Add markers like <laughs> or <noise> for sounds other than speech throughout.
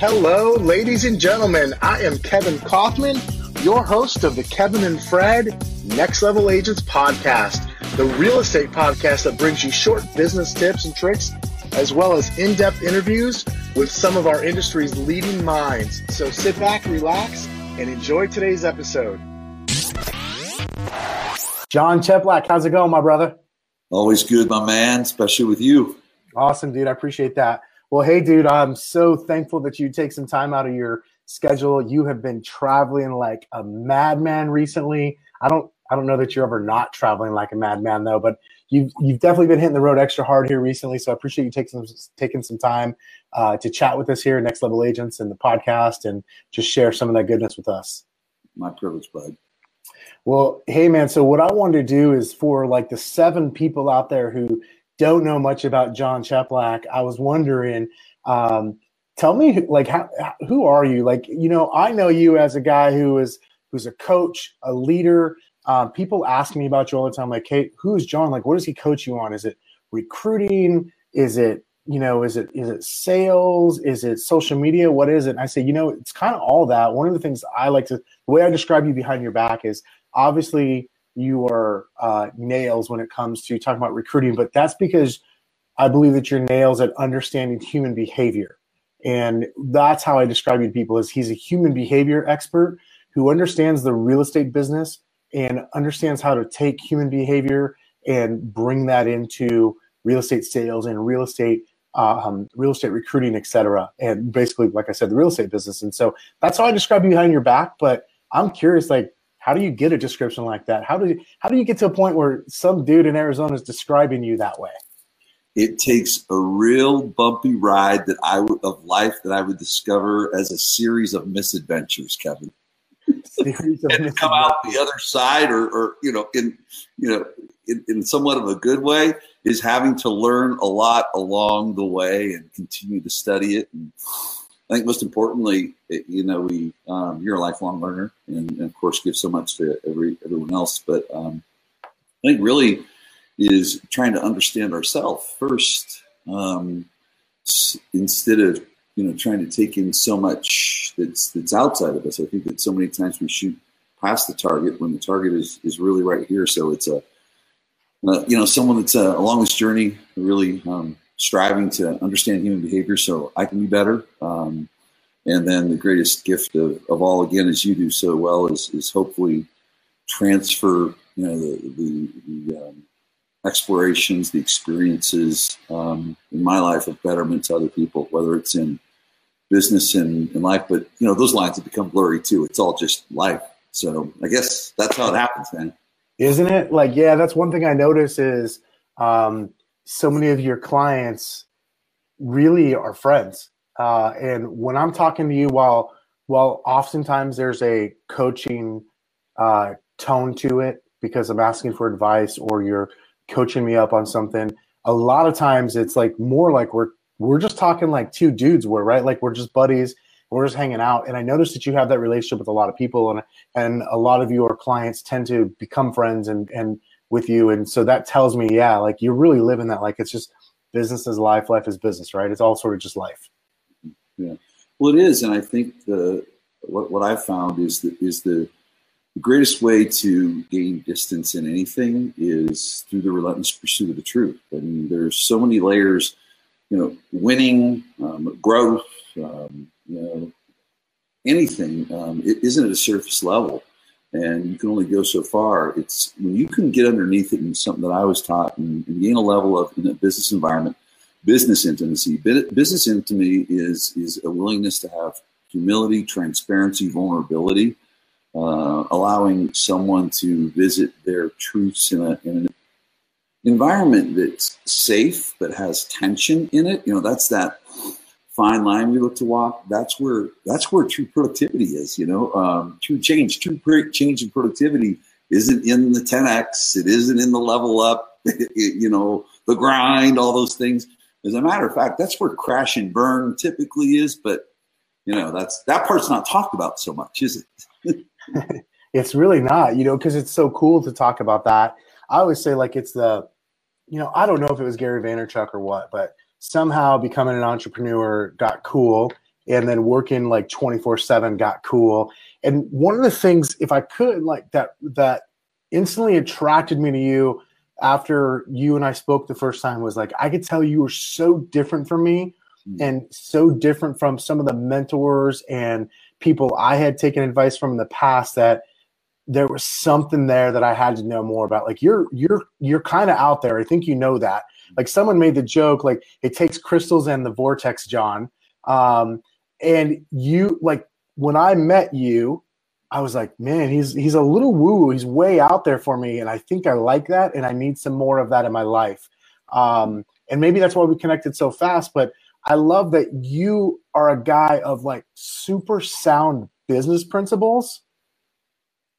Hello, ladies and gentlemen. I am Kevin Kaufman, your host of the Kevin and Fred Next Level Agents podcast, the real estate podcast that brings you short business tips and tricks, as well as in depth interviews with some of our industry's leading minds. So sit back, relax, and enjoy today's episode. Jon Cheplak, how's it going, my brother? Always good, my man, especially with you. Awesome, dude. I appreciate that. Well, hey, dude, I'm so thankful that you take some time out of your schedule. You have been traveling like a madman recently. I don't, I don't know that you're ever not traveling like a madman though, but you've you've definitely been hitting the road extra hard here recently. So I appreciate you taking some taking some time uh, to chat with us here, Next Level Agents, and the podcast, and just share some of that goodness with us. My privilege, bud. Well, hey man, so what I wanted to do is for like the seven people out there who don't know much about Jon Cheplak, I was wondering, um, tell me like how, who are you? Like, you know, I know you as a guy who is who's a coach, a leader. Um, people ask me about you all the time, like, hey, who's Jon? Like, what does he coach you on? Is it recruiting? Is it you know, is it is it sales? Is it social media? What is it? And I say, you know, it's kind of all that. One of the things I like to the way I describe you behind your back is obviously you are uh, nails when it comes to talking about recruiting, but that's because I believe that you're nails at understanding human behavior. And that's how I describe you to people is he's a human behavior expert who understands the real estate business and understands how to take human behavior and bring that into real estate sales and real estate um, real estate recruiting, et cetera. And basically, like I said, the real estate business. And so that's how I describe you behind your back. But I'm curious, like, how do you get a description like that? How do you, how do you get to a point where some dude in Arizona is describing you that way? It takes a real bumpy ride that I would of life that I would discover as a series of misadventures, Kevin. Series of and come out the other side, or, or you know, in you know, in, in somewhat of a good way, is having to learn a lot along the way and continue to study it and I think most importantly, you know, we um, you're a lifelong learner, and, and, of course, give so much to every everyone else. But um, I think really is trying to understand ourselves first, um, instead of you know trying to take in so much that's that's outside of us. I think that so many times we shoot past the target when the target is is really right here. So it's a uh, you know someone that's uh, along this journey really um, striving to understand human behavior so I can be better. Um, and then the greatest gift of, of all, again, as you do so well, is, is hopefully transfer, you know, the, the, the um, explorations, the experiences um, in my life of betterment to other people, whether it's in business and in life. But, you know, those lines have become blurry too. It's all just life. So I guess that's how it happens, man. Isn't it? Like, yeah, that's one thing I notice is, um, so many of your clients really are friends. Uh, and when I'm talking to you, while while oftentimes there's a coaching uh, tone to it because I'm asking for advice or you're coaching me up on something, a lot of times it's like more like we're we're just talking like two dudes were right, like we're just buddies. We're just hanging out, and I noticed that you have that relationship with a lot of people, and and a lot of your clients tend to become friends and and with you. And so that tells me, yeah, like you're really living that. Like it's just business is life, life is business, right? It's all sort of just life. Yeah. Well, it is. And I think the, what, what I've found is that is the, the greatest way to gain distance in anything is through the relentless pursuit of the truth. I mean, there's so many layers, you know, winning, um, growth, um, you know, anything um, it isn't at a surface level and you can only go so far. It's when you can get underneath it in something that I was taught and, and gain a level of in a business environment, business intimacy. Business intimacy is is a willingness to have humility, transparency, vulnerability, uh, allowing someone to visit their truths in, a, in an environment that's safe but has tension in it. You know, that's that fine line we look to walk, that's where that's where true productivity is. You know, um, true change, true change in productivity isn't in the 10x. It isn't in the level up. <laughs> you know, the grind, all those things. As a matter of fact, that's where crash and burn typically is. But you know, that's that part's not talked about so much, is it? <laughs> it's really not. You know, because it's so cool to talk about that. I always say like it's the, you know, I don't know if it was Gary Vaynerchuk or what, but somehow becoming an entrepreneur got cool and then working like 24 7 got cool. And one of the things, if I could, like that, that instantly attracted me to you after you and I spoke the first time was like, I could tell you were so different from me mm-hmm. and so different from some of the mentors and people I had taken advice from in the past that there was something there that I had to know more about. Like you're you're you're kind of out there. I think you know that. Like someone made the joke, like it takes crystals and the vortex, Jon. Um, and you like when I met you, I was like, man, he's he's a little woo. He's way out there for me, and I think I like that, and I need some more of that in my life. Um, and maybe that's why we connected so fast. But I love that you are a guy of like super sound business principles,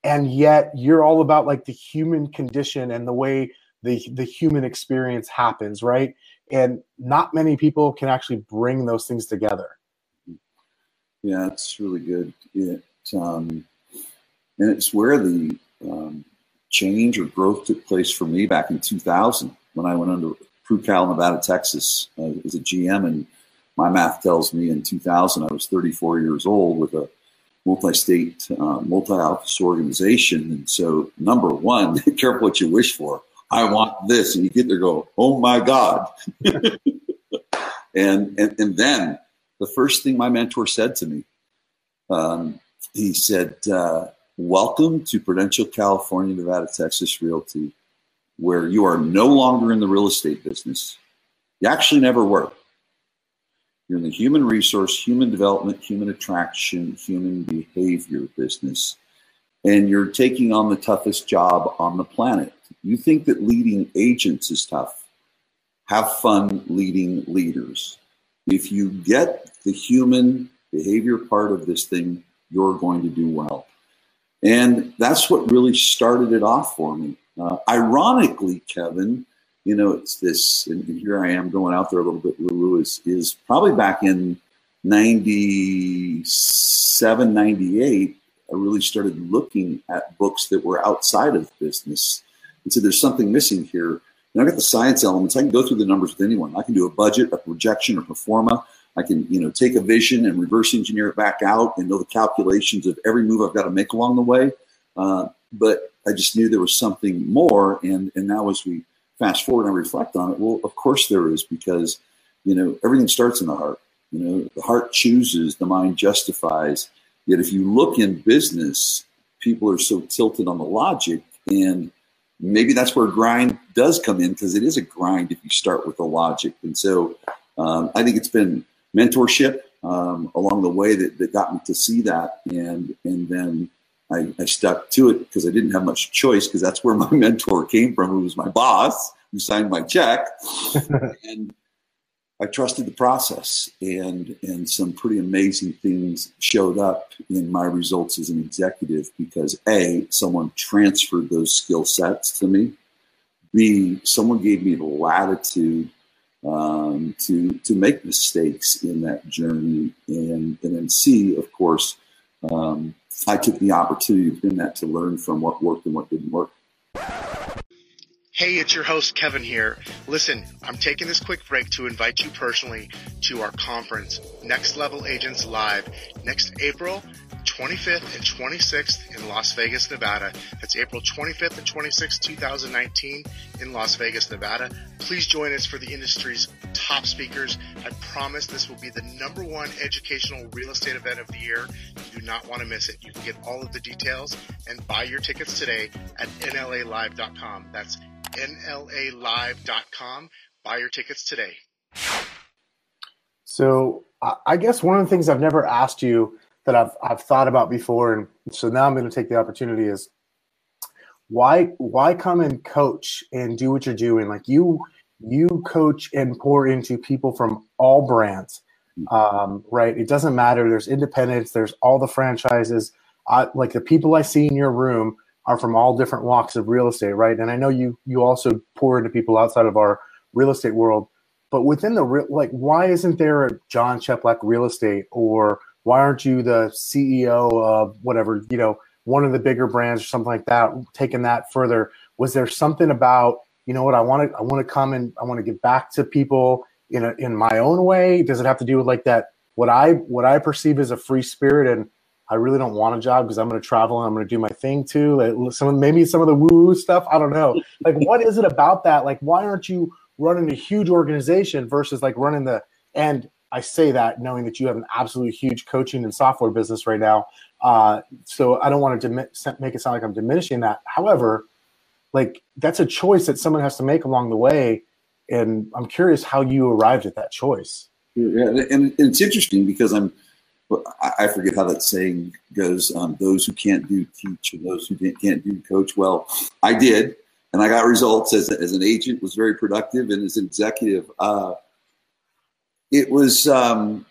and yet you're all about like the human condition and the way the the human experience happens, right? And not many people can actually bring those things together. Yeah, it's really good. It, um, and it's where the um, change or growth took place for me back in 2000 when I went under Pru-Cal, Nevada, Texas uh, as a GM. And my math tells me in 2000 I was 34 years old with a multi-state, uh, multi-office organization. And so, number one, <laughs> careful what you wish for. I want this, and you get there, go, oh my God. <laughs> and, and and then the first thing my mentor said to me, um, he said, uh, Welcome to Prudential California, Nevada, Texas Realty, where you are no longer in the real estate business. You actually never were. You're in the human resource, human development, human attraction, human behavior business. And you're taking on the toughest job on the planet. You think that leading agents is tough. Have fun leading leaders. If you get the human behavior part of this thing, you're going to do well. And that's what really started it off for me. Uh, ironically, Kevin, you know, it's this, and here I am going out there a little bit, Lulu, is, is probably back in 97, 98, I really started looking at books that were outside of business and said, there's something missing here. And I got the science elements. I can go through the numbers with anyone. I can do a budget, a projection, or pro forma. I can, you know, take a vision and reverse engineer it back out and know the calculations of every move I've got to make along the way. Uh, but I just knew there was something more. And and now as we fast forward and reflect on it, well, of course there is because you know everything starts in the heart. You know, the heart chooses, the mind justifies. Yet if you look in business, people are so tilted on the logic and maybe that's where grind does come in because it is a grind if you start with the logic. And so um, I think it's been mentorship um, along the way that, that got me to see that. And, and then I, I stuck to it because I didn't have much choice because that's where my <laughs> mentor came from, who was my boss, who signed my check. <laughs> and I trusted the process and, and some pretty amazing things showed up in my results as an executive because A, someone transferred those skill sets to me. B, someone gave me the latitude um, to to make mistakes in that journey, and and then C, of course, um, I took the opportunity within that to learn from what worked and what didn't work. Hey, it's your host, Kevin here. Listen, I'm taking this quick break to invite you personally to our conference, Next Level Agents Live, next April 25th and 26th in Las Vegas, Nevada. That's April 25th and 26th, 2019 in Las Vegas, Nevada. Please join us for the industry's top speakers. I promise this will be the number one educational real estate event of the year. You do not want to miss it. You can get all of the details and buy your tickets today at nlalive.com. That's nlalive.com. Buy your tickets today. So I guess one of the things I've never asked you that I've I've thought about before, and so now I'm going to take the opportunity is why why come and coach and do what you're doing? Like you you coach and pour into people from all brands, um, right? It doesn't matter. There's independence. There's all the franchises. I, like the people I see in your room are from all different walks of real estate, right? And I know you you also pour into people outside of our real estate world, but within the real, like, why isn't there a Jon Cheplak Real Estate or why aren't you the CEO of whatever, you know, one of the bigger brands or something like that, taking that further? Was there something about, you know what, I want to, I want to come and I want to give back to people in a, in my own way? Does it have to do with like that what I what I perceive as a free spirit, and I really don't want a job because I'm going to travel and I'm going to do my thing too. Like some maybe some of the woo woo stuff. I don't know. <laughs> Like, what is it about that? Like, why aren't you running a huge organization versus like running the and I say that knowing that you have an absolutely huge coaching and software business right now. Uh, so I don't want to make it sound like I'm diminishing that. However, like that's a choice that someone has to make along the way, and I'm curious how you arrived at that choice. Yeah, and it's interesting because I'm. I forget how that saying goes. Um, those who can't do teach, and those who can't do coach. Well, I did, and I got results as, as an agent. Was very productive, and as an executive, uh, it was um,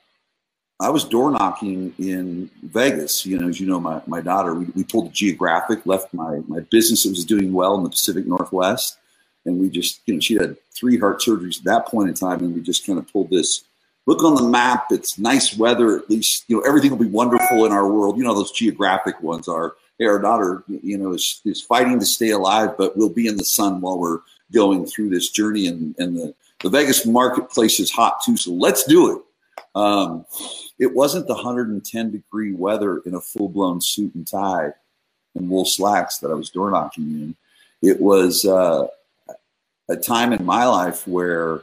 I was door knocking in Vegas. You know, as you know, my, my daughter, we, we pulled the geographic, left my, my business that was doing well in the Pacific Northwest. And we just, you know, she had three heart surgeries at that point in time. And we just kind of pulled this look on the map. It's nice weather. At least, you know, everything will be wonderful in our world. You know, those geographic ones are, hey, our daughter, you know, is, is fighting to stay alive, but we'll be in the sun while we're going through this journey. And, and the, the Vegas marketplace is hot too. So let's do it. Um, it wasn't the 110 degree weather in a full blown suit and tie and wool slacks that I was door knocking in. It was uh, a time in my life where,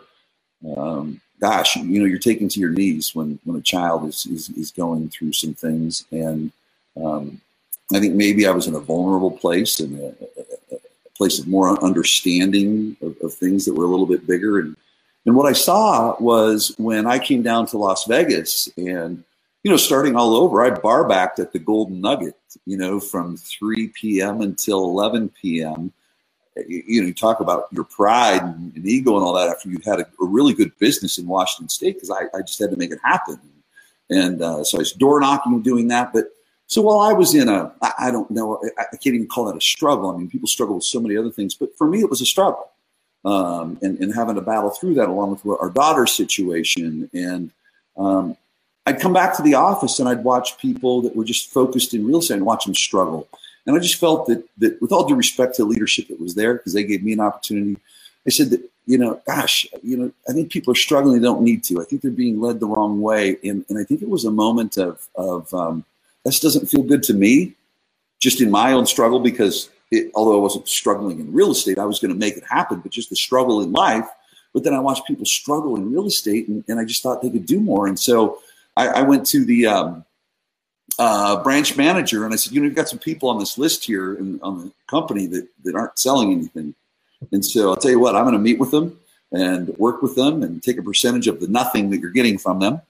um, gosh, you know, you're taken to your knees when when a child is is, is going through some things, and um, I think maybe I was in a vulnerable place and a, a, place of more understanding of, of, things that were a little bit bigger and and what I saw was when I came down to Las Vegas and, you know, starting all over, I bar backed at the Golden Nugget, you know, from 3 p.m. until 11 p.m. You know, you talk about your pride and, and ego and all that after you had a, a, really good business in Washington State because I, I, just had to make it happen. And uh, so I was door knocking and doing that. But so while I was in a, I, I don't know, I, I can't even call that a struggle. I mean, people struggle with so many other things, but for me, it was a struggle um, and, and, having to battle through that along with our daughter's situation. And um, I'd come back to the office and I'd watch people that were just focused in real estate and watch them struggle. And I just felt that, that with all due respect to the leadership that was there, because they gave me an opportunity, I said that, you know, gosh, you know, I think people are struggling. They don't need to. I think they're being led the wrong way. And, and I think it was a moment of, of um, this doesn't feel good to me, just in my own struggle, because it, although I wasn't struggling in real estate, I was going to make it happen, but just the struggle in life. But then I watched people struggle in real estate and, and I just thought they could do more. And so I, I went to the um, uh, branch manager and I said, you know, you've got some people on this list here in, on the company that, that aren't selling anything. And so I'll tell you what, I'm going to meet with them and work with them and take a percentage of the nothing that you're getting from them.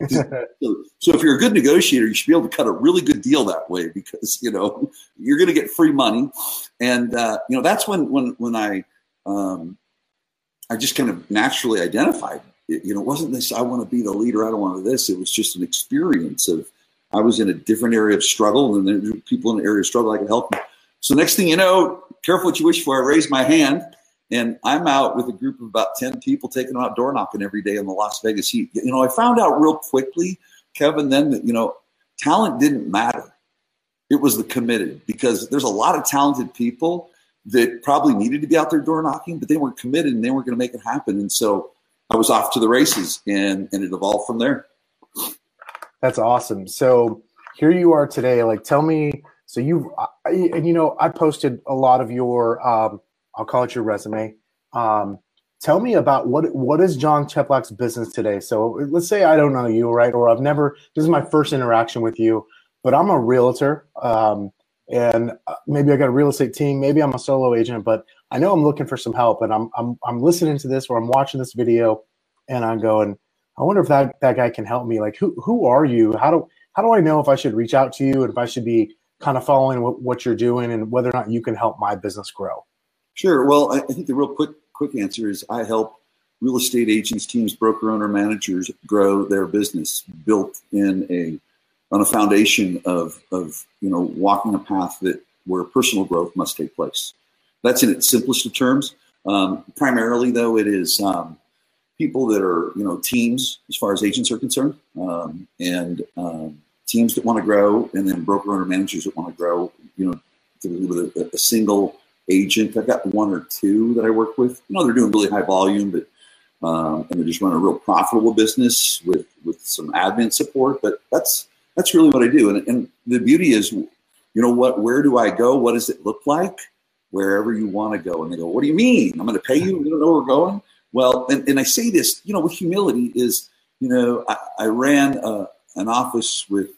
<laughs> so, so, if you're a good negotiator, you should be able to cut a really good deal that way because you know you're going to get free money, and uh, you know that's when when when I um, I just kind of naturally identified. It, you know, it wasn't this I want to be the leader. I don't want to this. It was just an experience of I was in a different area of struggle, and there were people in the area of struggle I could help. So next thing you know, careful what you wish for. I raised my hand and I'm out with a group of about 10 people taking them out door knocking every day in the Las Vegas heat. You know, I found out real quickly, Kevin, then that, you know, talent didn't matter. It was the committed because there's a lot of talented people that probably needed to be out there door knocking, but they weren't committed and they weren't going to make it happen. And so I was off to the races and, and it evolved from there. That's awesome. So here you are today. Like, tell me, so you, and you know, I posted a lot of your, um, I'll call it your resume. Um, tell me about what what is Jon Cheplak's business today. So let's say I don't know you, right? Or I've never. This is my first interaction with you, but I'm a realtor, um, and uh, maybe I got a real estate team. Maybe I'm a solo agent, but I know I'm looking for some help, and I'm I'm I'm listening to this or I'm watching this video, and I'm going. I wonder if that that guy can help me. Like, who who are you? How do how do I know if I should reach out to you and if I should be kind of following what, what you're doing and whether or not you can help my business grow? Sure. Well, I think the real quick quick answer is I help real estate agents, teams, broker owner managers grow their business built in a on a foundation of of you know walking a path that where personal growth must take place. That's in its simplest of terms. Um, primarily, though, it is um, people that are you know teams as far as agents are concerned, um, and um, teams that want to grow, and then broker owner managers that want to grow. You know, with a, a single agent. I've got one or two that I work with. You know, they're doing really high volume, but um, and they're just run a real profitable business with with some admin support. But that's that's really what I do. And, and the beauty is, you know what? Where do I go? What does it look like? Wherever you want to go. And they go, what do you mean? I'm going to pay you? You don't know where we're going? Well, and, and I say this, you know, with humility is, you know, I, I ran a, an office with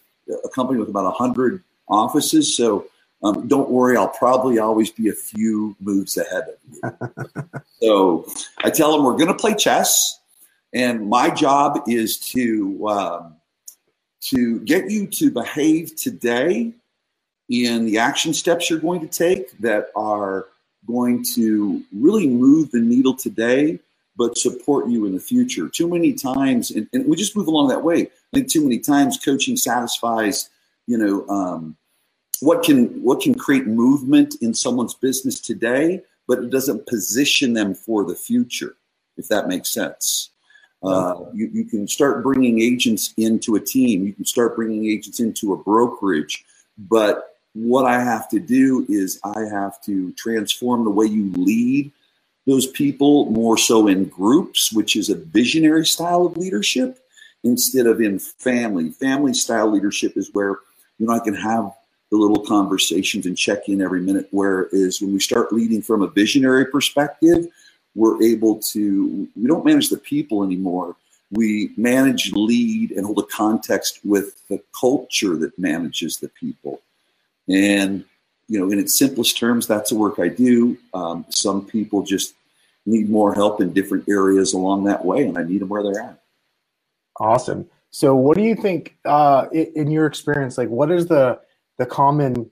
a company with about 100 offices. So um, don't worry, I'll probably always be a few moves ahead of you. <laughs> so I tell them we're going to play chess, and my job is to um, to get you to behave today in the action steps you're going to take that are going to really move the needle today but support you in the future. Too many times, and, and, we just move along that way. I think too many times coaching satisfies, you know, um, what can what can create movement in someone's business today, but it doesn't position them for the future. If that makes sense. Uh, you, you can start bringing agents into a team. You can start bringing agents into a brokerage. But what I have to do is I have to transform the way you lead those people more so in groups, which is a visionary style of leadership, instead of in family. Family style leadership is where you know I can have the little conversations and check in every minute. Whereas when we start leading from a visionary perspective, we're able to we don't manage the people anymore. We manage, lead, and hold a context with the culture that manages the people. And you know, in its simplest terms, that's the work I do. Um, some people just need more help in different areas along that way, and I need them where they're at. Awesome. So, what do you think, uh, in your experience, like what is the the common,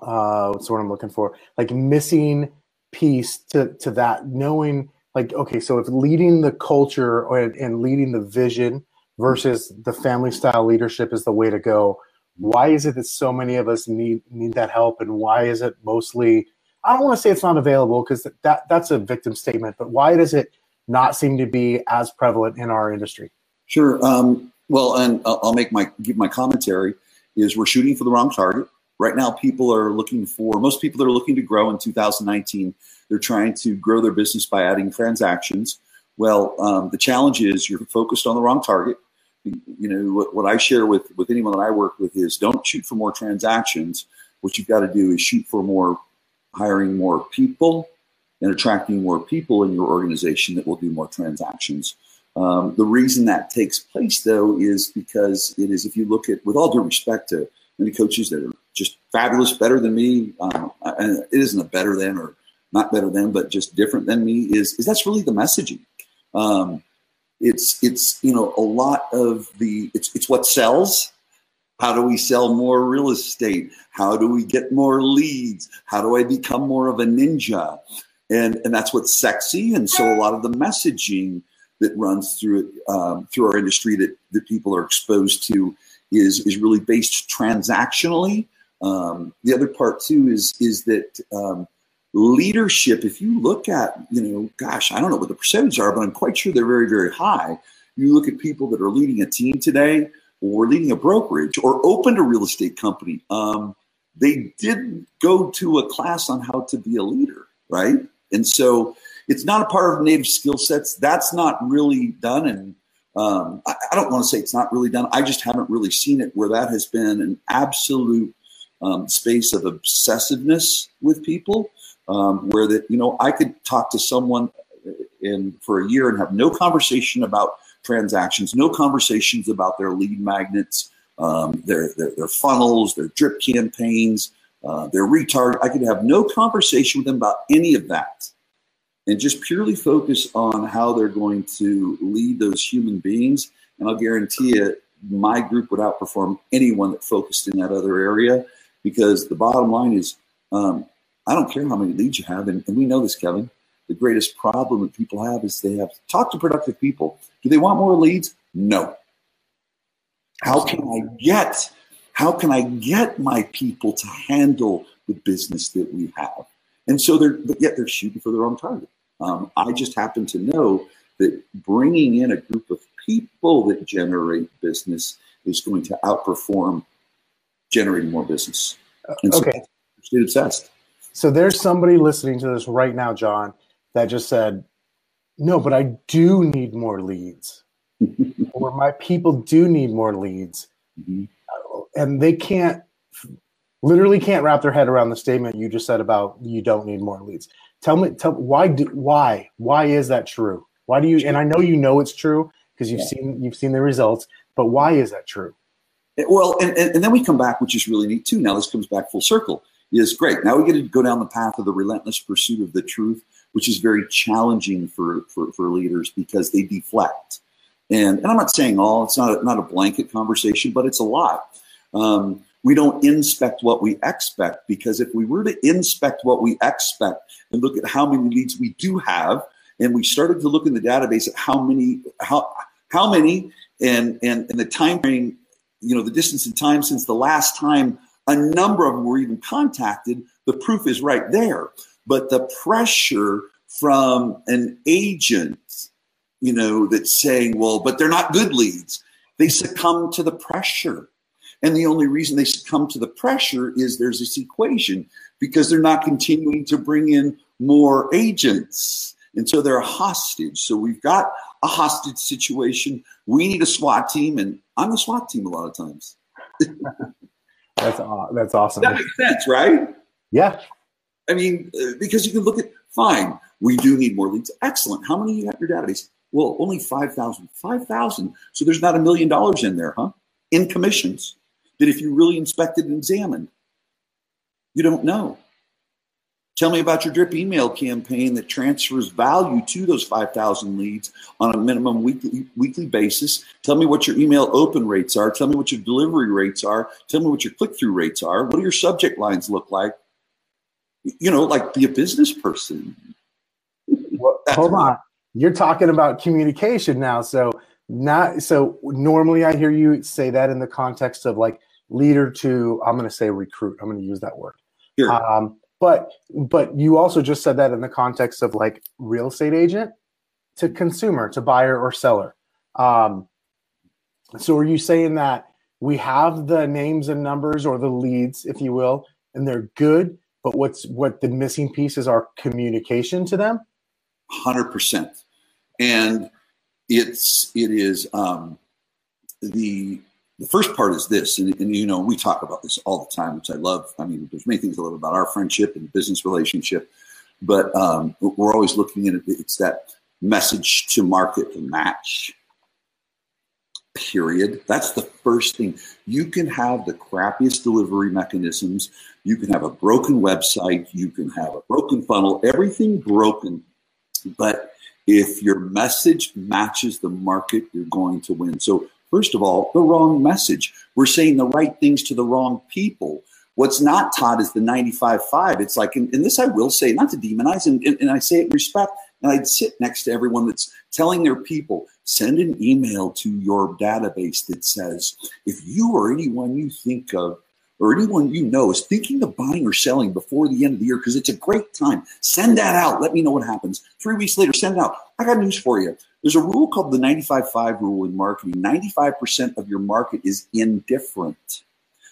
uh, what's the word I'm looking for, like missing piece to to that, knowing like okay, so if leading the culture or, and leading the vision versus the family style leadership is the way to go why is it that so many of us need need that help? And why is it mostly i don't want to say it's not available because that that's a victim statement but why does it not seem to be as prevalent in our industry? Sure um, well and i'll make my give my commentary is we're shooting for the wrong target. Right now people are looking for most people that are looking to grow in 2019 they're trying to grow their business by adding transactions. Well um, the challenge is you're focused on the wrong target you know what, what I share with with anyone that I work with is don't shoot for more transactions. What you've got to do is shoot for more hiring more people and attracting more people in your organization that will do more transactions. Um, the reason that takes place, though, is because it is, if you look at, with all due respect to many coaches that are just fabulous, better than me, um, and it isn't a better than or not better than, but just different than me, is, is that's really the messaging. Um, it's it's you know a lot of the it's it's what sells. How do we sell more real estate? How do we get more leads? How do I become more of a ninja? And and that's what's sexy. And so a lot of the messaging that runs through it um, through our industry that that people are exposed to is is really based transactionally. Um, the other part too is is that um, leadership, if you look at, you know, gosh, I don't know what the percentages are, but I'm quite sure they're very, very high. You look at people that are leading a team today or leading a brokerage or opened a real estate company. Um, they didn't go to a class on how to be a leader, right? And so it's not a part of native skill sets. That's not really done. And um, I, I, don't want to say it's not really done. I just haven't really seen it where that has been an absolute um, space of obsessiveness with people um, where that you know I could talk to someone in for a year and have no conversation about transactions, no conversations about their lead magnets, um, their, their, their funnels, their drip campaigns, uh, their retard. I could have no conversation with them about any of that, and just purely focus on how they're going to lead those human beings. And I'll guarantee it, my group would outperform anyone that focused in that other area because the bottom line is um, I don't care how many leads you have, and, and we know this, Kevin. The greatest problem that people have is they have talk to productive people. Do they want more leads? No. How can I get how can I get my people to handle the business that we have? And so they're but yet they're shooting for the wrong target. Um, I just happen to know that bringing in a group of people that generate business is going to outperform generating more business. And okay. So stay obsessed. So there's somebody listening to this right now, Jon, that just said, no, but I do need more leads, <laughs> or my people do need more leads, mm-hmm. and they can't literally can't wrap their head around the statement you just said about you don't need more leads. Tell me, tell why do why why is that true? Why do you? And I know you know it's true because you've yeah. seen you've seen the results, but why is that true? Well, and, and, and then we come back, which is really neat too. Now this comes back full circle. Is great. Now we get to go down the path of the relentless pursuit of the truth, which is very challenging for for, for leaders because they deflect. And, and I'm not saying all. It's not a, not a blanket conversation, but it's a lot. Um, we don't inspect what we expect because if we were to inspect what we expect and look at how many leads we do have, and we started to look in the database at how many how how many and and and the time frame, you know, the distance in time since the last time a number of them were even contacted, the proof is right there. But the pressure from an agent, you know, that's saying, well, but they're not good leads. They succumb to the pressure and the only reason they succumb to the pressure is there's this equation because they're not continuing to bring in more agents. And so they're a hostage. So we've got a hostage situation. We need a SWAT team, and I'm the SWAT team a lot of times. <laughs> that's that's awesome. That makes sense, right? Yeah. I mean, uh, because you can look at fine. We do need more leads. Excellent. How many you got in your database? Well, only five thousand. Five thousand. So there's not a million dollars in there, huh? In commissions that if you really inspected and examined, you don't know. Tell me about your drip email campaign that transfers value to those 5,000 leads on a minimum weekly, weekly basis. Tell me what your email open rates are. Tell me what your delivery rates are. Tell me what your click through rates are. What do your subject lines look like? You know, like be a business person. Well, <laughs> hold on. You're talking about communication now. So, not so normally I hear you say that in the context of like leader to i'm going to say recruit i'm going to use that word sure. um, but but you also just said that in the context of like real estate agent to consumer to buyer or seller. Um, so are you saying that we have the names and numbers or the leads if you will and they're good but what's what the missing piece is our communication to them? 100% and it's it is um, the the first part is this, and, and, you know, we talk about this all the time, which I love. I mean, there's many things I love about our friendship and business relationship, but um, we're always looking at it. It's that message to market match. Period. That's the first thing. You can have the crappiest delivery mechanisms. You can have a broken website. You can have a broken funnel. Everything broken, but if your message matches the market, you're going to win. So First of all, the wrong message. We're saying the right things to the wrong people. What's not taught is the 95-5. It's like, and, and, this I will say, not to demonize, and, and, and I say it in respect, and I'd sit next to everyone that's telling their people, send an email to your database that says, if you or anyone you think of or anyone you know is thinking of buying or selling before the end of the year, because it's a great time, send that out. Let me know what happens. Three weeks later, send it out. I got news for you. There's a rule called the 95-5 rule in marketing. 95% of your market is indifferent.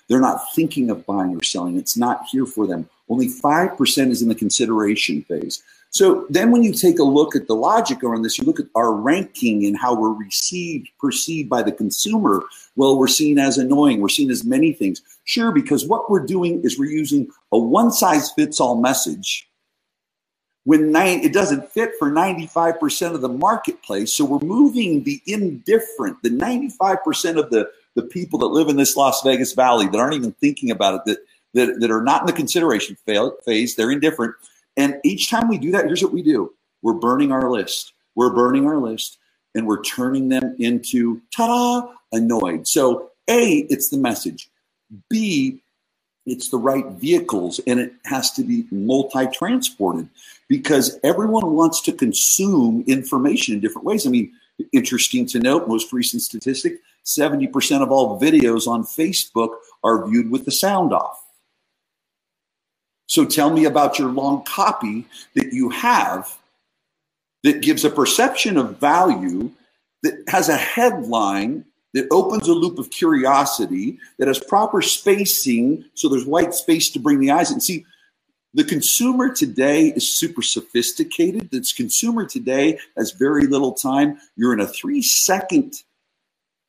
They're not thinking of buying or selling. It's not here for them. Only 5% is in the consideration phase. So then when you take a look at the logic around this, you look at our ranking and how we're received, perceived by the consumer. Well, we're seen as annoying. We're seen as many things. Sure, because what we're doing is we're using a one size fits all message when nine, it doesn't fit for 95% of the marketplace. So we're moving the indifferent, the 95% of the, the people that live in this Las Vegas Valley that aren't even thinking about it, that, that, that are not in the consideration phase, they're indifferent. And each time we do that, here's what we do we're burning our list. We're burning our list and we're turning them into ta da, annoyed. So, A, it's the message. B, it's the right vehicles and it has to be multi transported because everyone wants to consume information in different ways. I mean, interesting to note, most recent statistic 70% of all videos on Facebook are viewed with the sound off. So tell me about your long copy that you have that gives a perception of value that has a headline that opens a loop of curiosity, that has proper spacing, so there's white space to bring the eyes and See, The consumer today is super sophisticated. The consumer today has very little time. You're in a three second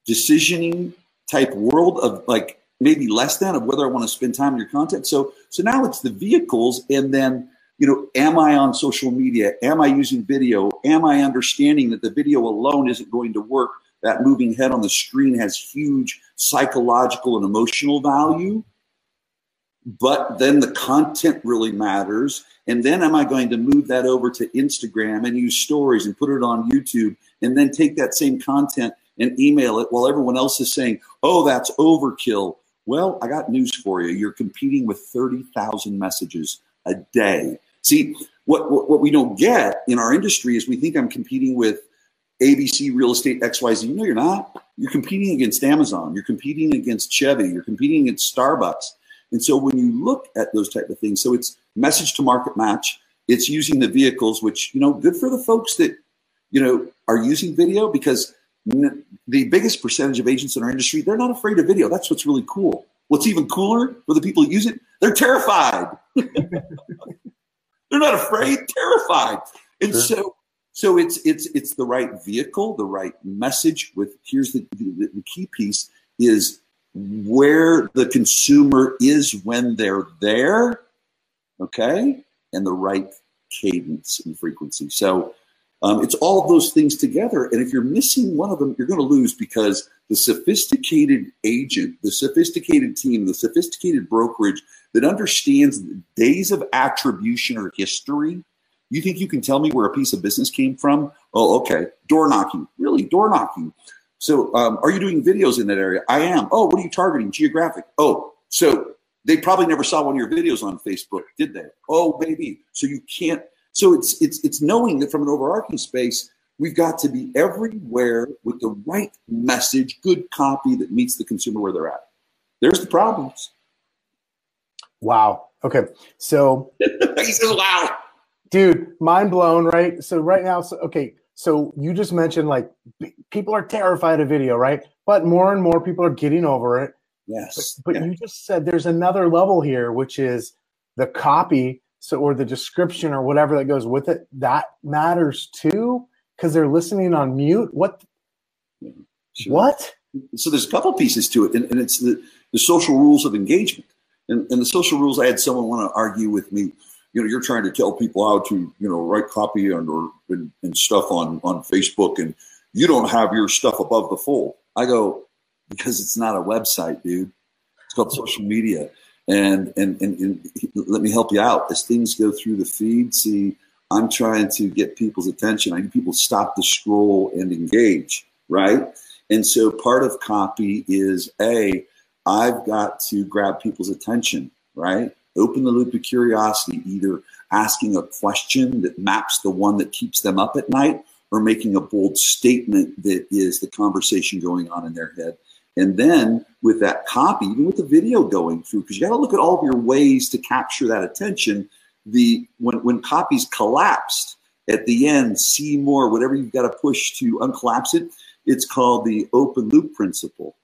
decisioning type world of like maybe less than of whether I want to spend time on your content. So so now it's the vehicles and then you know, am I on social media? Am I using video? Am I understanding that the video alone isn't going to work? That moving head on the screen has huge psychological and emotional value. But then the content really matters. And then am I going to move that over to Instagram and use stories and put it on YouTube and then take that same content and email it while everyone else is saying, oh, that's overkill. Well, I got news for you. You're competing with 30,000 messages a day. See, what, what, what we don't get in our industry is we think I'm competing with ABC Real Estate XYZ. No, you're not. You're competing against Amazon. You're competing against Chevy. You're competing against Starbucks. And so when you look at those type of things, so it's message to market match. It's using the vehicles, which you know, good for the folks that you know are using video because the biggest percentage of agents in our industry they're not afraid of video. That's what's really cool. What's even cooler for the people who use it, they're terrified. <laughs> They're not afraid, terrified. And sure. so so it's it's it's the right vehicle, the right message with here's the, the, the key piece is where the consumer is when they're there, okay, and the right cadence and frequency. So um, it's all those things together. And if you're missing one of them, you're going to lose because the sophisticated agent, the sophisticated team, the sophisticated brokerage that understands the days of attribution or history. You think you can tell me where a piece of business came from? Oh, okay. Door knocking. Really? Door knocking. So, um, are you doing videos in that area? I am. Oh, what are you targeting? Geographic. Oh, so they probably never saw one of your videos on Facebook, did they? Oh, maybe. So you can't. So it's it's it's knowing that from an overarching space, we've got to be everywhere with the right message, good copy that meets the consumer where they're at. There's the problems. Wow. Okay. So <laughs> he says, "Wow, dude, mind blown." Right. So right now, so, okay. So you just mentioned like people are terrified of video, right? But more and more people are getting over it. Yes. But, but yeah. you just said there's another level here, which is the copy, so or the description or whatever that goes with it. That matters too because they're listening on mute. What? Sure. What? So there's a couple pieces to it, and, and it's the the social rules of engagement. And, and the social rules, I had someone want to argue with me. You know, you're trying to tell people how to, you know, write copy and or and, and stuff on on Facebook, and you don't have your stuff above the fold. I go because it's not a website, dude. It's called social media. And, and and, and let me help you out. As things go through the feed, see, I'm trying to get people's attention. I need people to stop the scroll and engage, right? And so part of copy is a I've got to grab people's attention, right? Open the loop of curiosity, either asking a question that maps the one that keeps them up at night or making a bold statement that is the conversation going on in their head. And then with that copy, even with the video going through, because you got to look at all of your ways to capture that attention. The when when copies collapsed at the end, see more, whatever you've got to push to uncollapse it, it's called the open loop principle.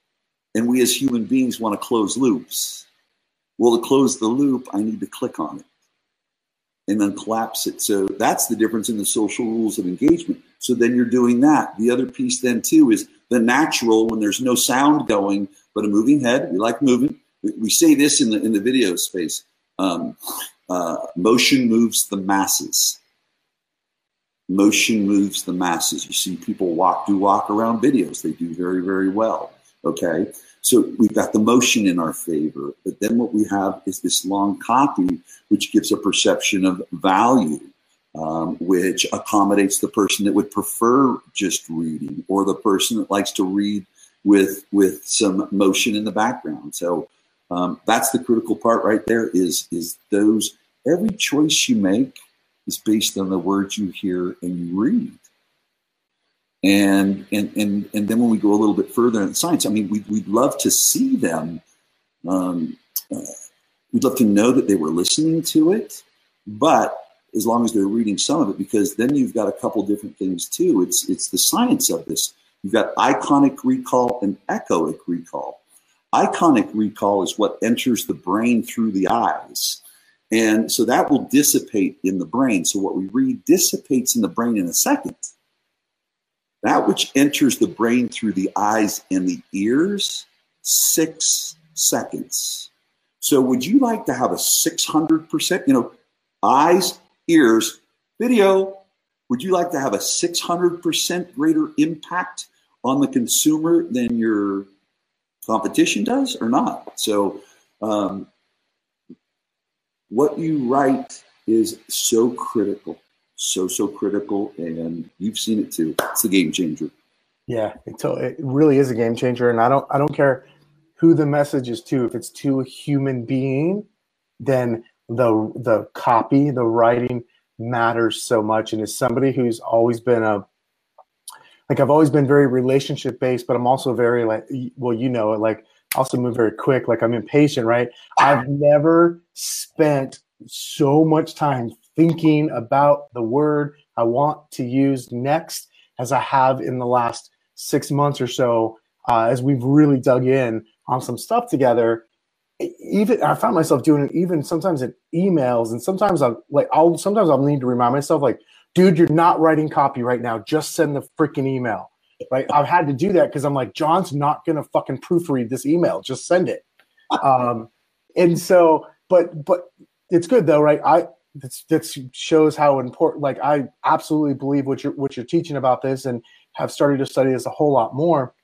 And we as human beings want to close loops. Well, to close the loop, I need to click on it and then collapse it. So that's the difference in the social rules of engagement. So then you're doing that. The other piece then too is the natural when there's no sound going, but a moving head. We like moving. We say this in the in the video space. Um, uh, motion moves the masses. Motion moves the masses. You see people walk do walk around videos. They do very very well. Okay. So we've got the motion in our favor, but then what we have is this long copy, which gives a perception of value, um, which accommodates the person that would prefer just reading or the person that likes to read with with some motion in the background. So um, that's the critical part right there. Is is those every choice you make is based on the words you hear and you read. And, and, and, and then when we go a little bit further in science, I mean, we'd, we'd love to see them. Um, uh, we'd love to know that they were listening to it, but as long as they're reading some of it, because then you've got a couple different things too. It's, it's the science of this. You've got iconic recall and echoic recall. Iconic recall is what enters the brain through the eyes. And so that will dissipate in the brain. So what we read dissipates in the brain in a second. That which enters the brain through the eyes and the ears, six seconds. So would you like to have a 600%, you know, eyes, ears, video, would you like to have a 600% greater impact on the consumer than your competition does or not? So, um, what you write is so critical, so, so critical. And you've seen it too. It's a game changer. Yeah, it, it really is a game changer. And I don't, I don't care who the message is to. If it's to a human being, then the the copy, the writing matters so much. And as somebody who's always been a like I've always been very relationship based, but I'm also very like well, you know it, like also move very quick, like I'm impatient, right? I've never spent so much time thinking about the word I want to use next as I have in the last six months or so, uh, as we've really dug in on some stuff together even I found myself doing it even sometimes in emails, and sometimes I'm like, I'll sometimes I'll need to remind myself, like, dude, you're not writing copy right now. Just send the freaking email. Right? I've had to do that because I'm like, Jon's not gonna fucking proofread this email. Just send it. Um, and so, but but it's good though, right? I that's that shows how important. Like, I absolutely believe what you're what you're teaching about this, and have started to study this a whole lot more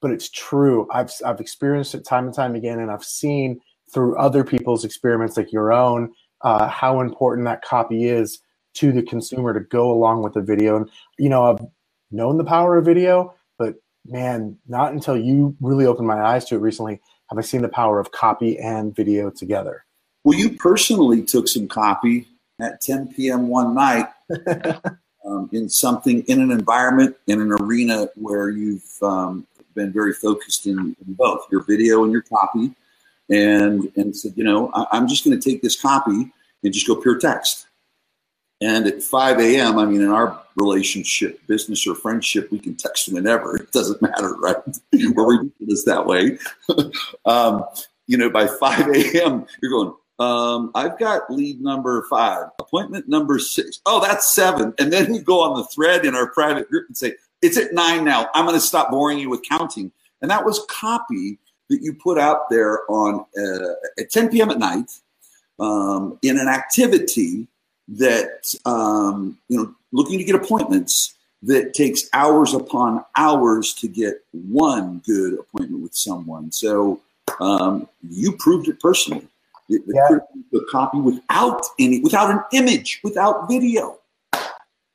but it's true. I've I've experienced it time and time again, and I've seen through other people's experiments, like your own, uh, how important that copy is to the consumer to go along with the video. And you know, I've known the power of video, but man, not until you really opened my eyes to it recently have I seen the power of copy and video together. Well, you personally took some copy at 10 p.m. one night <laughs> um, in something in an environment in an arena where you've um, been very focused in, in both your video and your copy, and and said, you know, I, I'm just going to take this copy and just go pure text. And at 5 a.m., I mean, in our relationship, business or friendship, we can text whenever. It doesn't matter, right? We're ridiculous that way. <laughs> um, you know, by 5 a.m., you're going, um, I've got lead number five, appointment number six. Oh, that's seven. And then you go on the thread in our private group and say, it's at nine now. I'm going to stop boring you with counting. And that was copy that you put out there on uh, at 10 p.m. at night um, in an activity that um, you know looking to get appointments that takes hours upon hours to get one good appointment with someone. So um, you proved it personally. The, yeah. the copy without any, without an image, without video.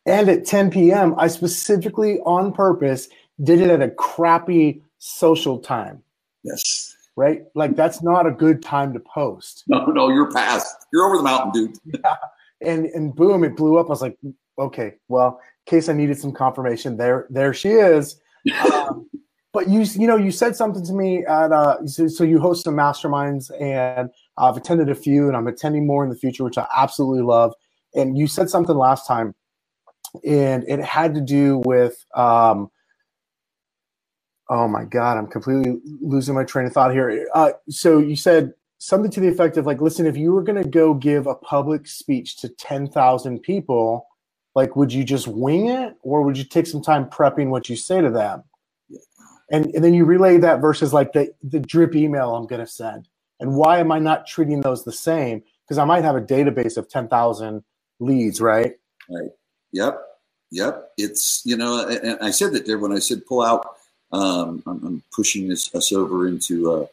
And at 10 p.m., I specifically on purpose did it at a crappy social time. Yes. Right? Like that's not a good time to post. No, no, you're past. You're over the mountain, dude. <laughs> yeah. And and boom, it blew up. I was like, okay, well, in case I needed some confirmation, there there she is. <laughs> um, but you you know you said something to me at uh so, so you host some masterminds and I've attended a few and I'm attending more in the future, which I absolutely love. And you said something last time and it had to do with um, oh my god i'm completely losing my train of thought here. Uh, so you said something to the effect of like listen if you were going to go give a public speech to 10,000 people like would you just wing it or would you take some time prepping what you say to them? And, and then you relay that versus like the, the drip email i'm going to send and why am i not treating those the same because i might have a database of 10,000 leads right right Yep. Yep. It's, you know, and I said that there when I said pull out, um, I'm, I'm, pushing this us over into uh,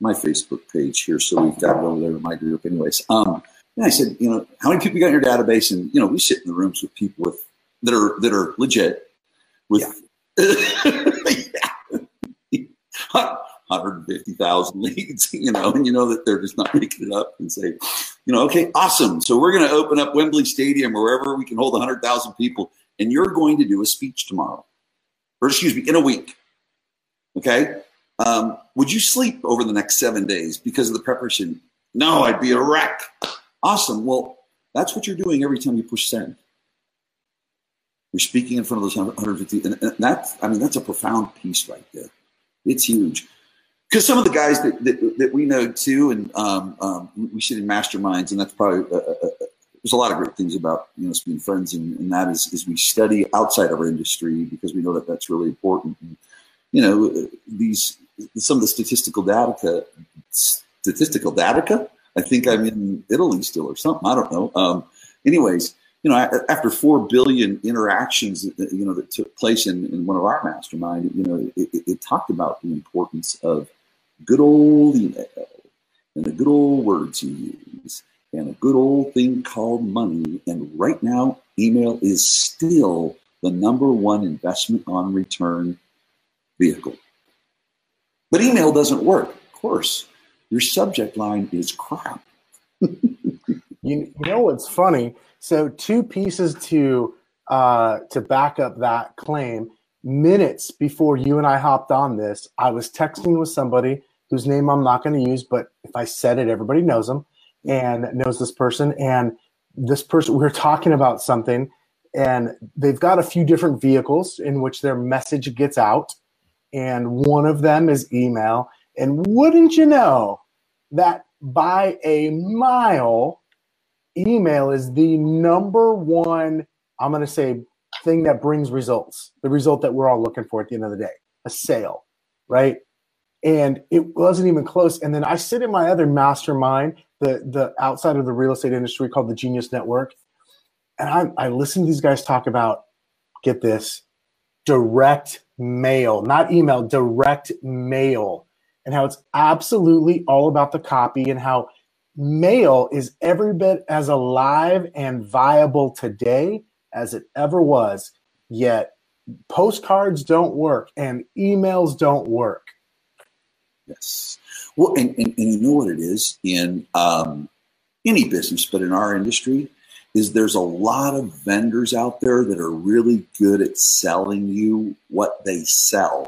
my Facebook page here. So we've got it over there in my group anyways. Um, and I said, you know, how many people you got in your database? And, you know, we sit in the rooms with people with that are, that are legit with, yeah. <laughs> 150,000 <laughs> leads, you know, and you know that they're just not making it up and say, you know, okay, awesome. So we're going to open up Wembley Stadium or wherever we can hold 100,000 people, and you're going to do a speech tomorrow, or excuse me, in a week. Okay. Um, would you sleep over the next seven days because of the preparation? No, I'd be a wreck. Awesome. Well, that's what you're doing every time you push send. You're speaking in front of those 150, and that's, I mean, that's a profound piece right there. It's huge. Because some of the guys that, that, that we know too, and um, um, we sit in masterminds, and that's probably uh, uh, uh, there's a lot of great things about you know us being friends, and, and that is is we study outside of our industry because we know that that's really important. And, you know, these some of the statistical data, statistical data. I think I'm in Italy still or something. I don't know. Um, anyways, you know, after four billion interactions, uh, uh, you know, that took place in, in one of our mastermind, you know, it, it, talked about the importance of good old email and the good old words you use and a good old thing called money. And right now, email is still the number one investment on return vehicle. But email doesn't work. Of course, your subject line is crap. <laughs> you, you know what's funny? So two pieces to uh, to back up that claim. Minutes before you and I hopped on this, I was texting with somebody whose name I'm not going to use, but if I said it, everybody knows them and knows this person. And this person, we we're talking about something, and they've got a few different vehicles in which their message gets out, and one of them is email. And wouldn't you know that by a mile, email is the number one, I'm going to say, thing that brings results, the result that we're all looking for at the end of the day, a sale, right? And it wasn't even close. And then I sit in my other mastermind, the, the outside of the real estate industry called the Genius Network. And I, I listen to these guys talk about, get this, direct mail, not email, direct mail, and how it's absolutely all about the copy and how mail is every bit as alive and viable today as it ever was. Yet postcards don't work and emails don't work. Yes. Well, and, and, and you know what it is in um, any business, but in our industry, is there's a lot of vendors out there that are really good at selling you what they sell.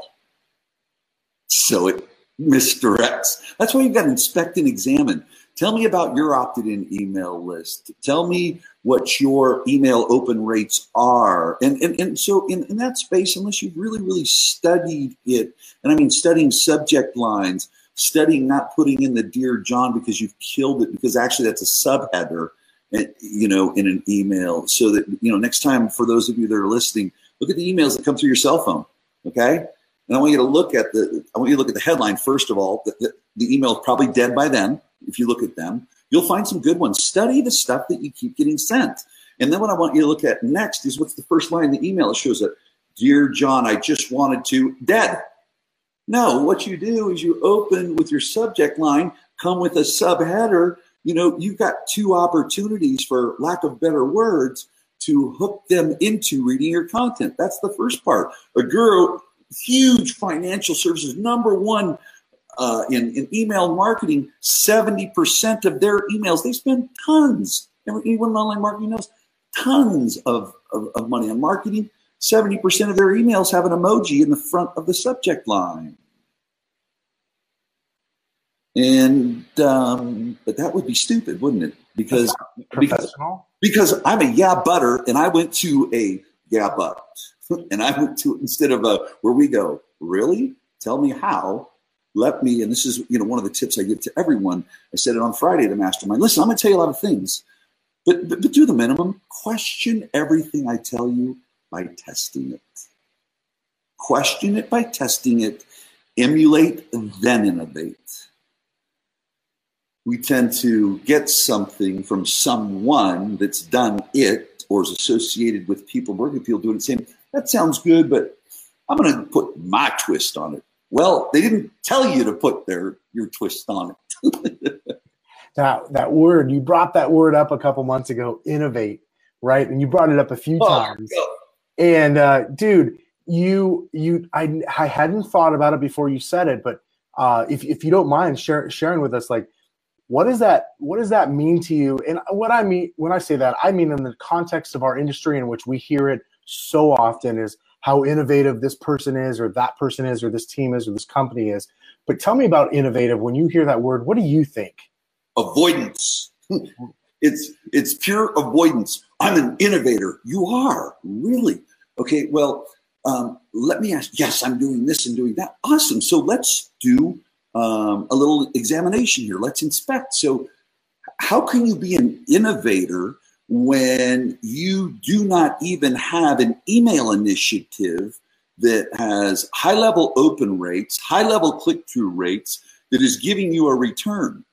So it misdirects. That's why you've got to inspect and examine. Tell me about your opted in email list. Tell me what your email open rates are. And, and, and so, in, in that space, unless you've really, really studied it, and I mean studying subject lines, studying not putting in the Dear John because you've killed it, because actually that's a subheader, eh, you know, in an email. So that, you know, next time, for those of you that are listening, look at the emails that come through your cell phone. Okay. And I want you to look at the, I want you to look at the headline first of all. The, the, the email is probably dead by then if you look at them. You'll find some good ones. Study the stuff that you keep getting sent. And then what I want you to look at next is what's the first line in the email? It shows that, Dear John, I just wanted to, dead. No, what you do is you open with your subject line, come with a subheader. You know, you've got two opportunities, for lack of better words, to hook them into reading your content. That's the first part. A guru, huge financial services, number one uh, in, in email marketing, 70% of their emails, they spend tons. Anyone in online marketing knows tons of, of, of money on marketing. 70% of their emails have an emoji in the front of the subject line. And um, but that would be stupid, wouldn't it? Because because because I'm a yeah butter, and I went to a yeah but, <laughs> and I went to instead of a where we go. Really, tell me how let me, and this is you know one of the tips I give to everyone. I said it on Friday the mastermind. Listen, I'm going to tell you a lot of things, but, but but do the minimum. Question everything I tell you by testing it. Question it by testing it. Emulate, then innovate. We tend to get something from someone that's done it or is associated with people working people doing the same. that sounds good, but I'm going to put my twist on it. Well, they didn't tell you to put their your twist on it. <laughs> that that word you brought that word up a couple months ago, innovate, right? And you brought it up a few oh, times. And uh, dude, you you I I hadn't thought about it before you said it, but uh, if if you don't mind share, sharing with us, like what does that what does that mean to you? And what I mean when I say that, I mean in the context of our industry in which we hear it so often is how innovative this person is or that person is or this team is or this company is. But tell me about innovative. When you hear that word, what do you think? Avoidance. It's it's pure avoidance. I'm an innovator. You are really okay. Well, um, let me ask. Yes, I'm doing this and doing that. Awesome. So let's do um, a little examination here. Let's inspect. So, how can you be an innovator when you do not even have an email initiative that has high level open rates, high level click through rates that is giving you a return?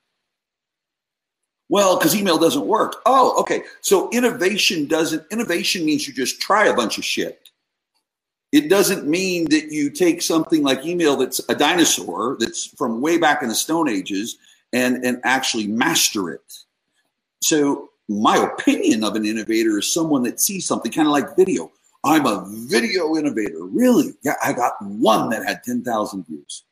Well, because email doesn't work. Oh, okay. So innovation doesn't, innovation means you just try a bunch of shit. It doesn't mean that you take something like email that's a dinosaur that's from way back in the Stone Ages and, and actually master it. So my opinion of an innovator is someone that sees something kind of like video. I'm a video innovator. Really? Yeah, I got one that had 10,000 views.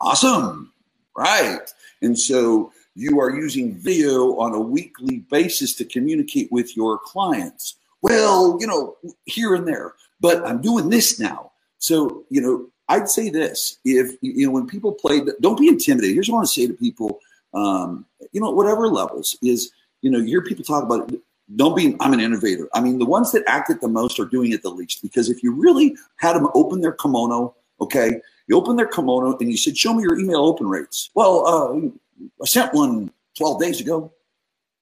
Awesome. Right. And so you are using video on a weekly basis to communicate with your clients. Well, you know, here and there, but I'm doing this now. So, you know, I'd say this if, you know, when people play, don't be intimidated. Here's what I want to say to people, um, you know, whatever levels is, you know, you hear people talk about it. Don't be, I'm an innovator. I mean, the ones that act it the most are doing it the least because if you really had them open their kimono, okay, you open their kimono and you said, show me your email open rates. Well, uh, I sent one 12 days ago.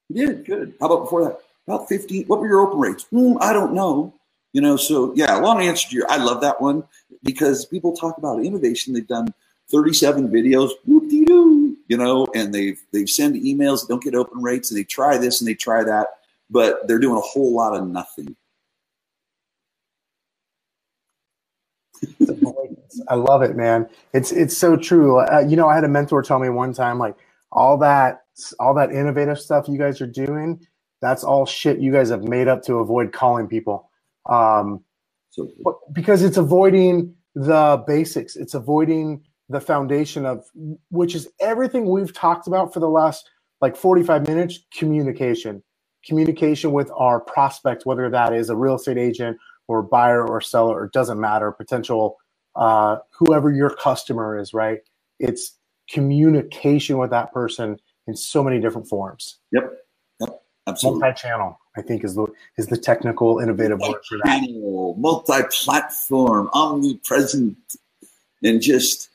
You did good. How about before that? About 15. What were your open rates? Mm, I don't know. You know, so yeah, long answer to your. I love that one because people talk about innovation. They've done 37 videos, whoop-de-doo, you know, and they've they've sent emails don't get open rates, and they try this and they try that, but they're doing a whole lot of nothing. <laughs> I love it, man. It's it's so true. Uh, you know, I had a mentor tell me one time, like all that all that innovative stuff you guys are doing, that's all shit you guys have made up to avoid calling people. Um, so, because it's avoiding the basics. It's avoiding the foundation of which is everything we've talked about for the last like 45 minutes communication communication with our prospect whether that is a real estate agent or buyer or seller it doesn't matter potential uh, whoever your customer is, right? It's communication with that person in so many different forms. Yep. Yep. Absolutely. Multi-channel, I think, is the is the technical innovative word for that. Multi-platform, omnipresent, and just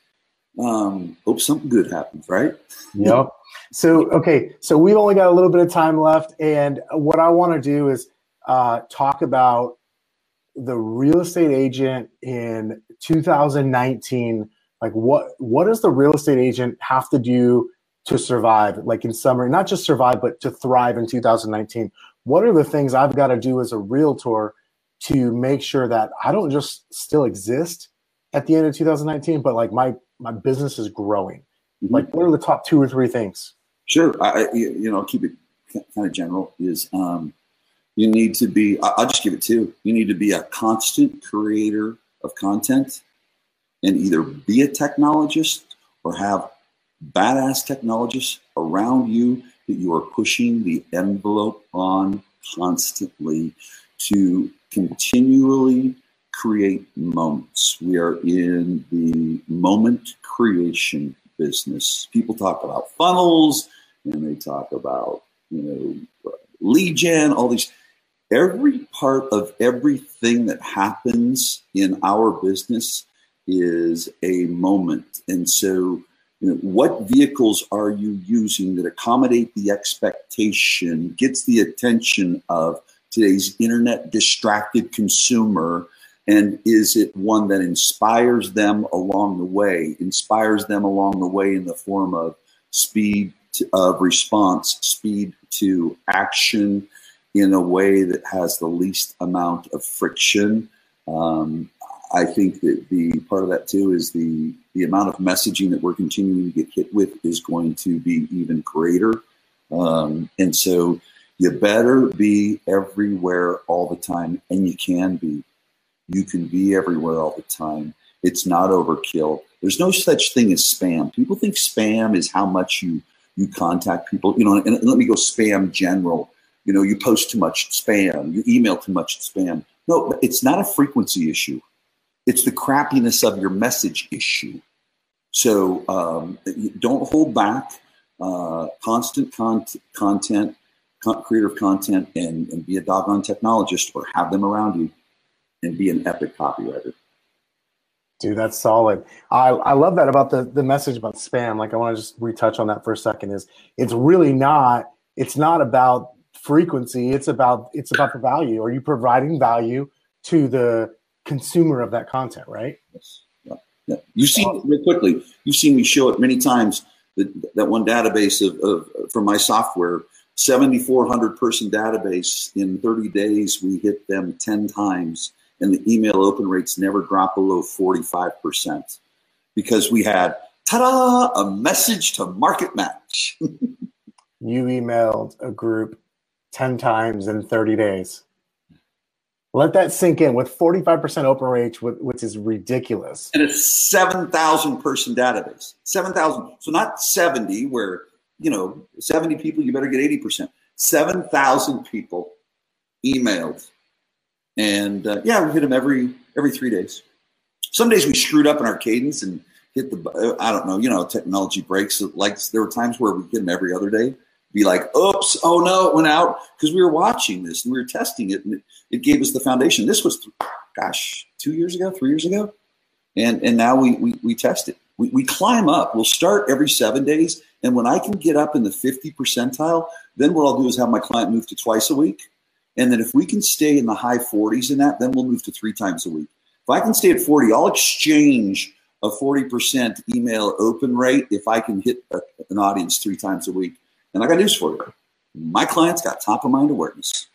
um, hope something good happens, right? Yep. So okay, so we've only got a little bit of time left, and what I want to do is uh, talk about the real estate agent in 2019 like what what does the real estate agent have to do to survive like in summary not just survive but to thrive in 2019 what are the things i've got to do as a realtor to make sure that i don't just still exist at the end of 2019 but like my my business is growing mm-hmm. like what are the top two or three things sure i you know keep it kind of general is um you need to be, I'll just give it two. You need to be a constant creator of content and either be a technologist or have badass technologists around you that you are pushing the envelope on constantly to continually create moments. We are in the moment creation business. People talk about funnels and they talk about, you know, lead gen, all these every part of everything that happens in our business is a moment. And so, you know, what vehicles are you using that accommodate the expectation, gets the attention of today's internet distracted consumer? And is it one that inspires them along the way, inspires them along the way in the form of speed of response, speed to action, in a way that has the least amount of friction. Um, I think that the part of that too is the the amount of messaging that we're continuing to get hit with is going to be even greater, um, and so you better be everywhere all the time, and you can be. You can be everywhere all the time. It's not overkill. There's no such thing as spam. People think spam is how much you you contact people. You know, and, and let me go spam general you know, you post too much spam, you email too much spam. No, it's not a frequency issue. It's the crappiness of your message issue. So um, don't hold back. Uh, constant con- content, con- creative content, and, and be a doggone technologist or have them around you and be an epic copywriter. Dude, that's solid. I, I love that about the, the message about spam. Like I want to just retouch on that for a second is it's really not, it's not about frequency. It's about, it's about the value. Are you providing value to the consumer of that content, right? Yes. Yeah. yeah. You've seen real quickly, you've seen me show it many times that, that one database of, of from my software, 7,400 person database in 30 days, we hit them 10 times and the email open rates never drop below 45% because we had ta-da a message to market match. <laughs> You emailed a group 10 times in 30 days. Let that sink in with 45% open rate which is ridiculous. And it's 7000 person database 7000 so not 70 where you know 70 people you better get 80% 7000 people emailed and uh, yeah, we hit them every every three days. Some days we screwed up in our cadence and hit the I don't know, you know, technology breaks. Like there were times where we hit them every other day. Be like, oops, oh no, it went out because we were watching this and we were testing it, and it, it gave us the foundation. This was, gosh, two years ago, three years ago, and and now we we, we test it. We, we climb up. We'll start every seven days, and when I can get up in the fifty percentile, then what I'll do is have my client move to twice a week and then if we can stay in the high 40s in that, then we'll move to three times a week. If I can stay at 40, I'll exchange a 40% email open rate if I can hit a, an audience three times a week. And I got news for you. My clients got top of mind awareness.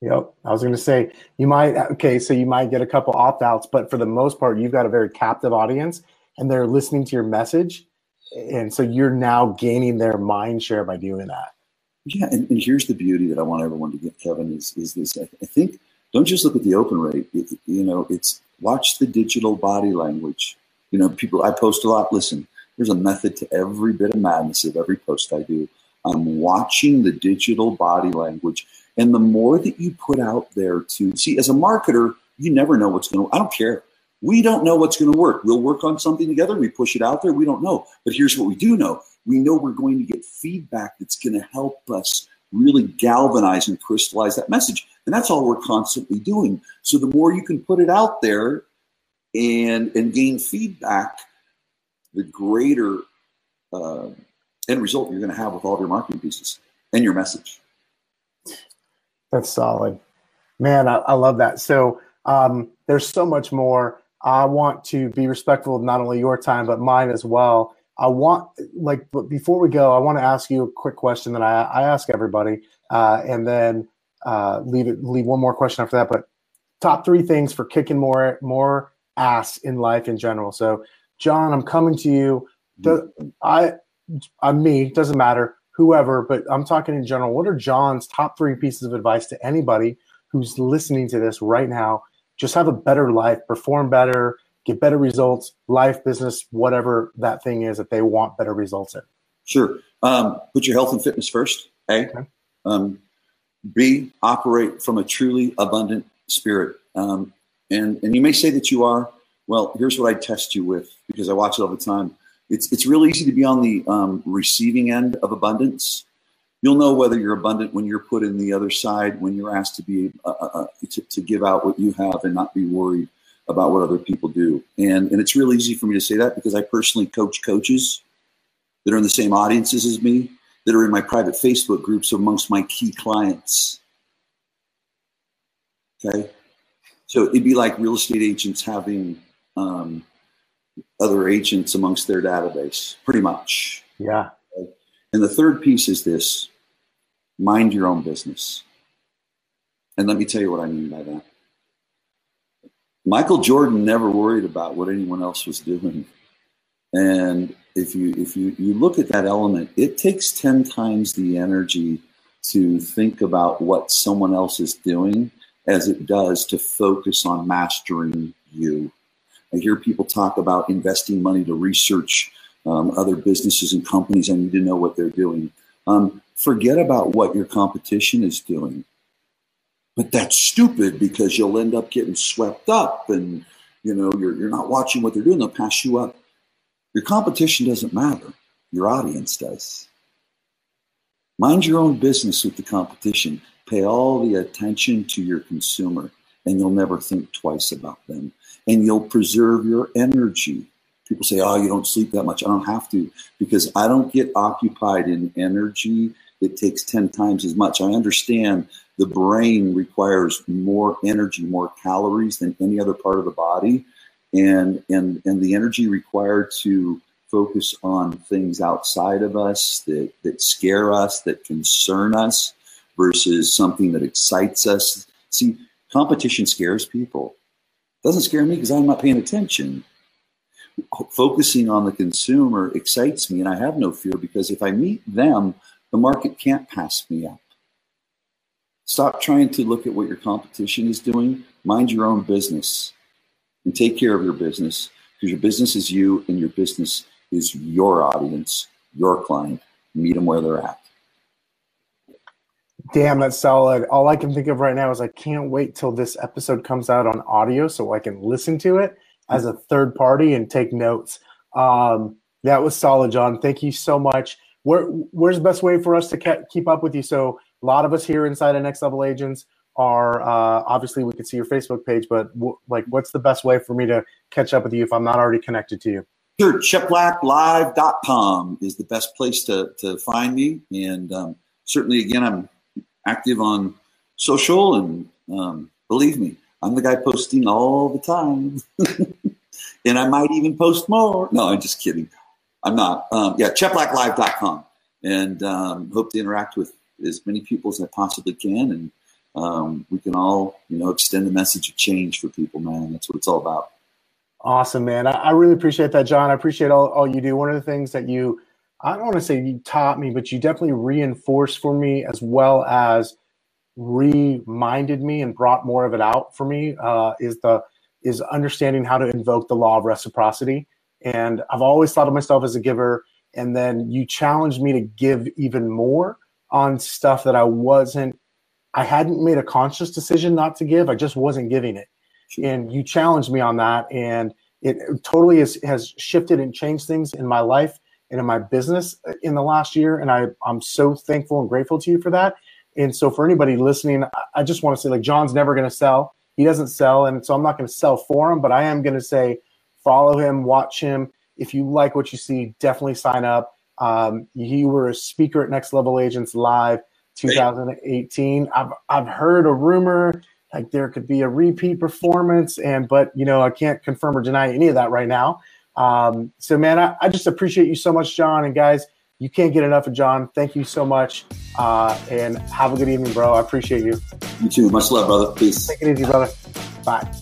Yep. I was going to say, you might, okay, so you might get a couple opt outs, but for the most part, you've got a very captive audience and they're listening to your message. And so you're now gaining their mind share by doing that. Yeah, and, and, here's the beauty that I want everyone to get, Kevin, is, is this. I, I think don't just look at the open rate. It, you know, it's watch the digital body language. You know, people, I post a lot. Listen, there's a method to every bit of madness of every post I do. I'm watching the digital body language. And the more that you put out there to see, as a marketer, you never know what's going to, I don't care. We don't know what's going to work. We'll work on something together. We push it out there. We don't know. But here's what we do know we know we're going to get feedback that's going to help us really galvanize and crystallize that message. And that's all we're constantly doing. So the more you can put it out there and and gain feedback, the greater uh, end result you're going to have with all of your marketing pieces and your message. That's solid, man. I, I love that. So um, there's so much more. I want to be respectful of not only your time but mine as well. I want like but before we go, I want to ask you a quick question that I, I ask everybody, uh, and then uh, leave it leave one more question after that. But top three things for kicking more more ass in life in general. So, Jon, I'm coming to you. The, I I'm me doesn't matter whoever, but I'm talking in general. What are Jon's top three pieces of advice to anybody who's listening to this right now? Just have a better life, perform better, get better results, life, business, whatever that thing is that they want better results in? Sure. Um, put your health and fitness first. A. Okay. Um, B. Operate from a truly abundant spirit. Um, and and you may say that you are. Well, here's what I test you with because I watch it all the time. It's it's real easy to be on the um, receiving end of abundance. You'll know whether you're abundant when you're put in the other side when you're asked to be uh, uh, uh to, to give out what you have and not be worried about what other people do. And, and it's real easy for me to say that because I personally coach coaches that are in the same audiences as me, that are in my private Facebook groups amongst my key clients. Okay. So it'd be like real estate agents having um, other agents amongst their database, pretty much. Yeah. Okay? And the third piece is this mind your own business. And let me tell you what I mean by that. Michael Jordan never worried about what anyone else was doing. And if you if you, you look at that element, it takes 10 times the energy to think about what someone else is doing as it does to focus on mastering you. I hear people talk about investing money to research um, other businesses and companies. I need to know what they're doing. Um, forget about what your competition is doing. But that's stupid because you'll end up getting swept up and you know you're, you're not watching what they're doing, they'll pass you up. Your competition doesn't matter, your audience does. Mind your own business with the competition. Pay all the attention to your consumer. and you'll never think twice about them. And you'll preserve your energy. People say, oh, you don't sleep that much. I don't have to because I don't get occupied in energy that takes 10 times as much. I understand the brain requires more energy, more calories than any other part of the body. And, and, and the energy required to focus on things outside of us that, that scare us, that concern us, versus something that excites us. See, competition scares people. It doesn't scare me because I'm not paying attention. Focusing on the consumer excites me, and I have no fear because if I meet them, the market can't pass me up. Stop trying to look at what your competition is doing. Mind your own business and take care of your business because your business is you and your business is your audience, your client. Meet them where they're at. Damn, that's solid. All I can think of right now is I can't wait till this episode comes out on audio so I can listen to it as a third party and take notes. Um, that was solid, Jon. Thank you so much. Where, where's the best way for us to ke- keep up with you? So a lot of us here inside of Next Level Agents are uh, obviously we can see your Facebook page, but w- like, what's the best way for me to catch up with you if I'm not already connected to you? Sure, cheplaklive.com is the best place to, to find me. And um, certainly, again, I'm active on social, and um, believe me, I'm the guy posting all the time. <laughs> and I might even post more. No, I'm just kidding. I'm not. Um, yeah, cheplaklive.com. And um, hope to interact with as many people as I possibly can. And um, we can all, you know, extend the message of change for people, man. That's what it's all about. Awesome, man. I, I really appreciate that, Jon. I appreciate all, all you do. One of the things that you, I don't want to say you taught me, but you definitely reinforced for me as well as reminded me and brought more of it out for me uh, is the is understanding how to invoke the law of reciprocity. And I've always thought of myself as a giver, and then you challenged me to give even more on stuff that I wasn't, I hadn't made a conscious decision not to give. I just wasn't giving it. And you challenged me on that. And it totally has, has shifted and changed things in my life and in my business in the last year. And I, I'm so thankful and grateful to you for that. And so for anybody listening, I just want to say like Jon's never going to sell. He doesn't sell. And so I'm not going to sell for him, but I am going to say follow him, watch him. If you like what you see, definitely sign up. Um, you were a speaker at Next Level Agents Live 2018. I've, I've heard a rumor like there could be a repeat performance, and but you know I can't confirm or deny any of that right now. Um, so man, I, I just appreciate you so much, Jon. And guys, you can't get enough of Jon. Thank you so much, uh, and have a good evening, bro. I appreciate you. You too. Much love, brother. Peace. Take it easy, brother. Bye.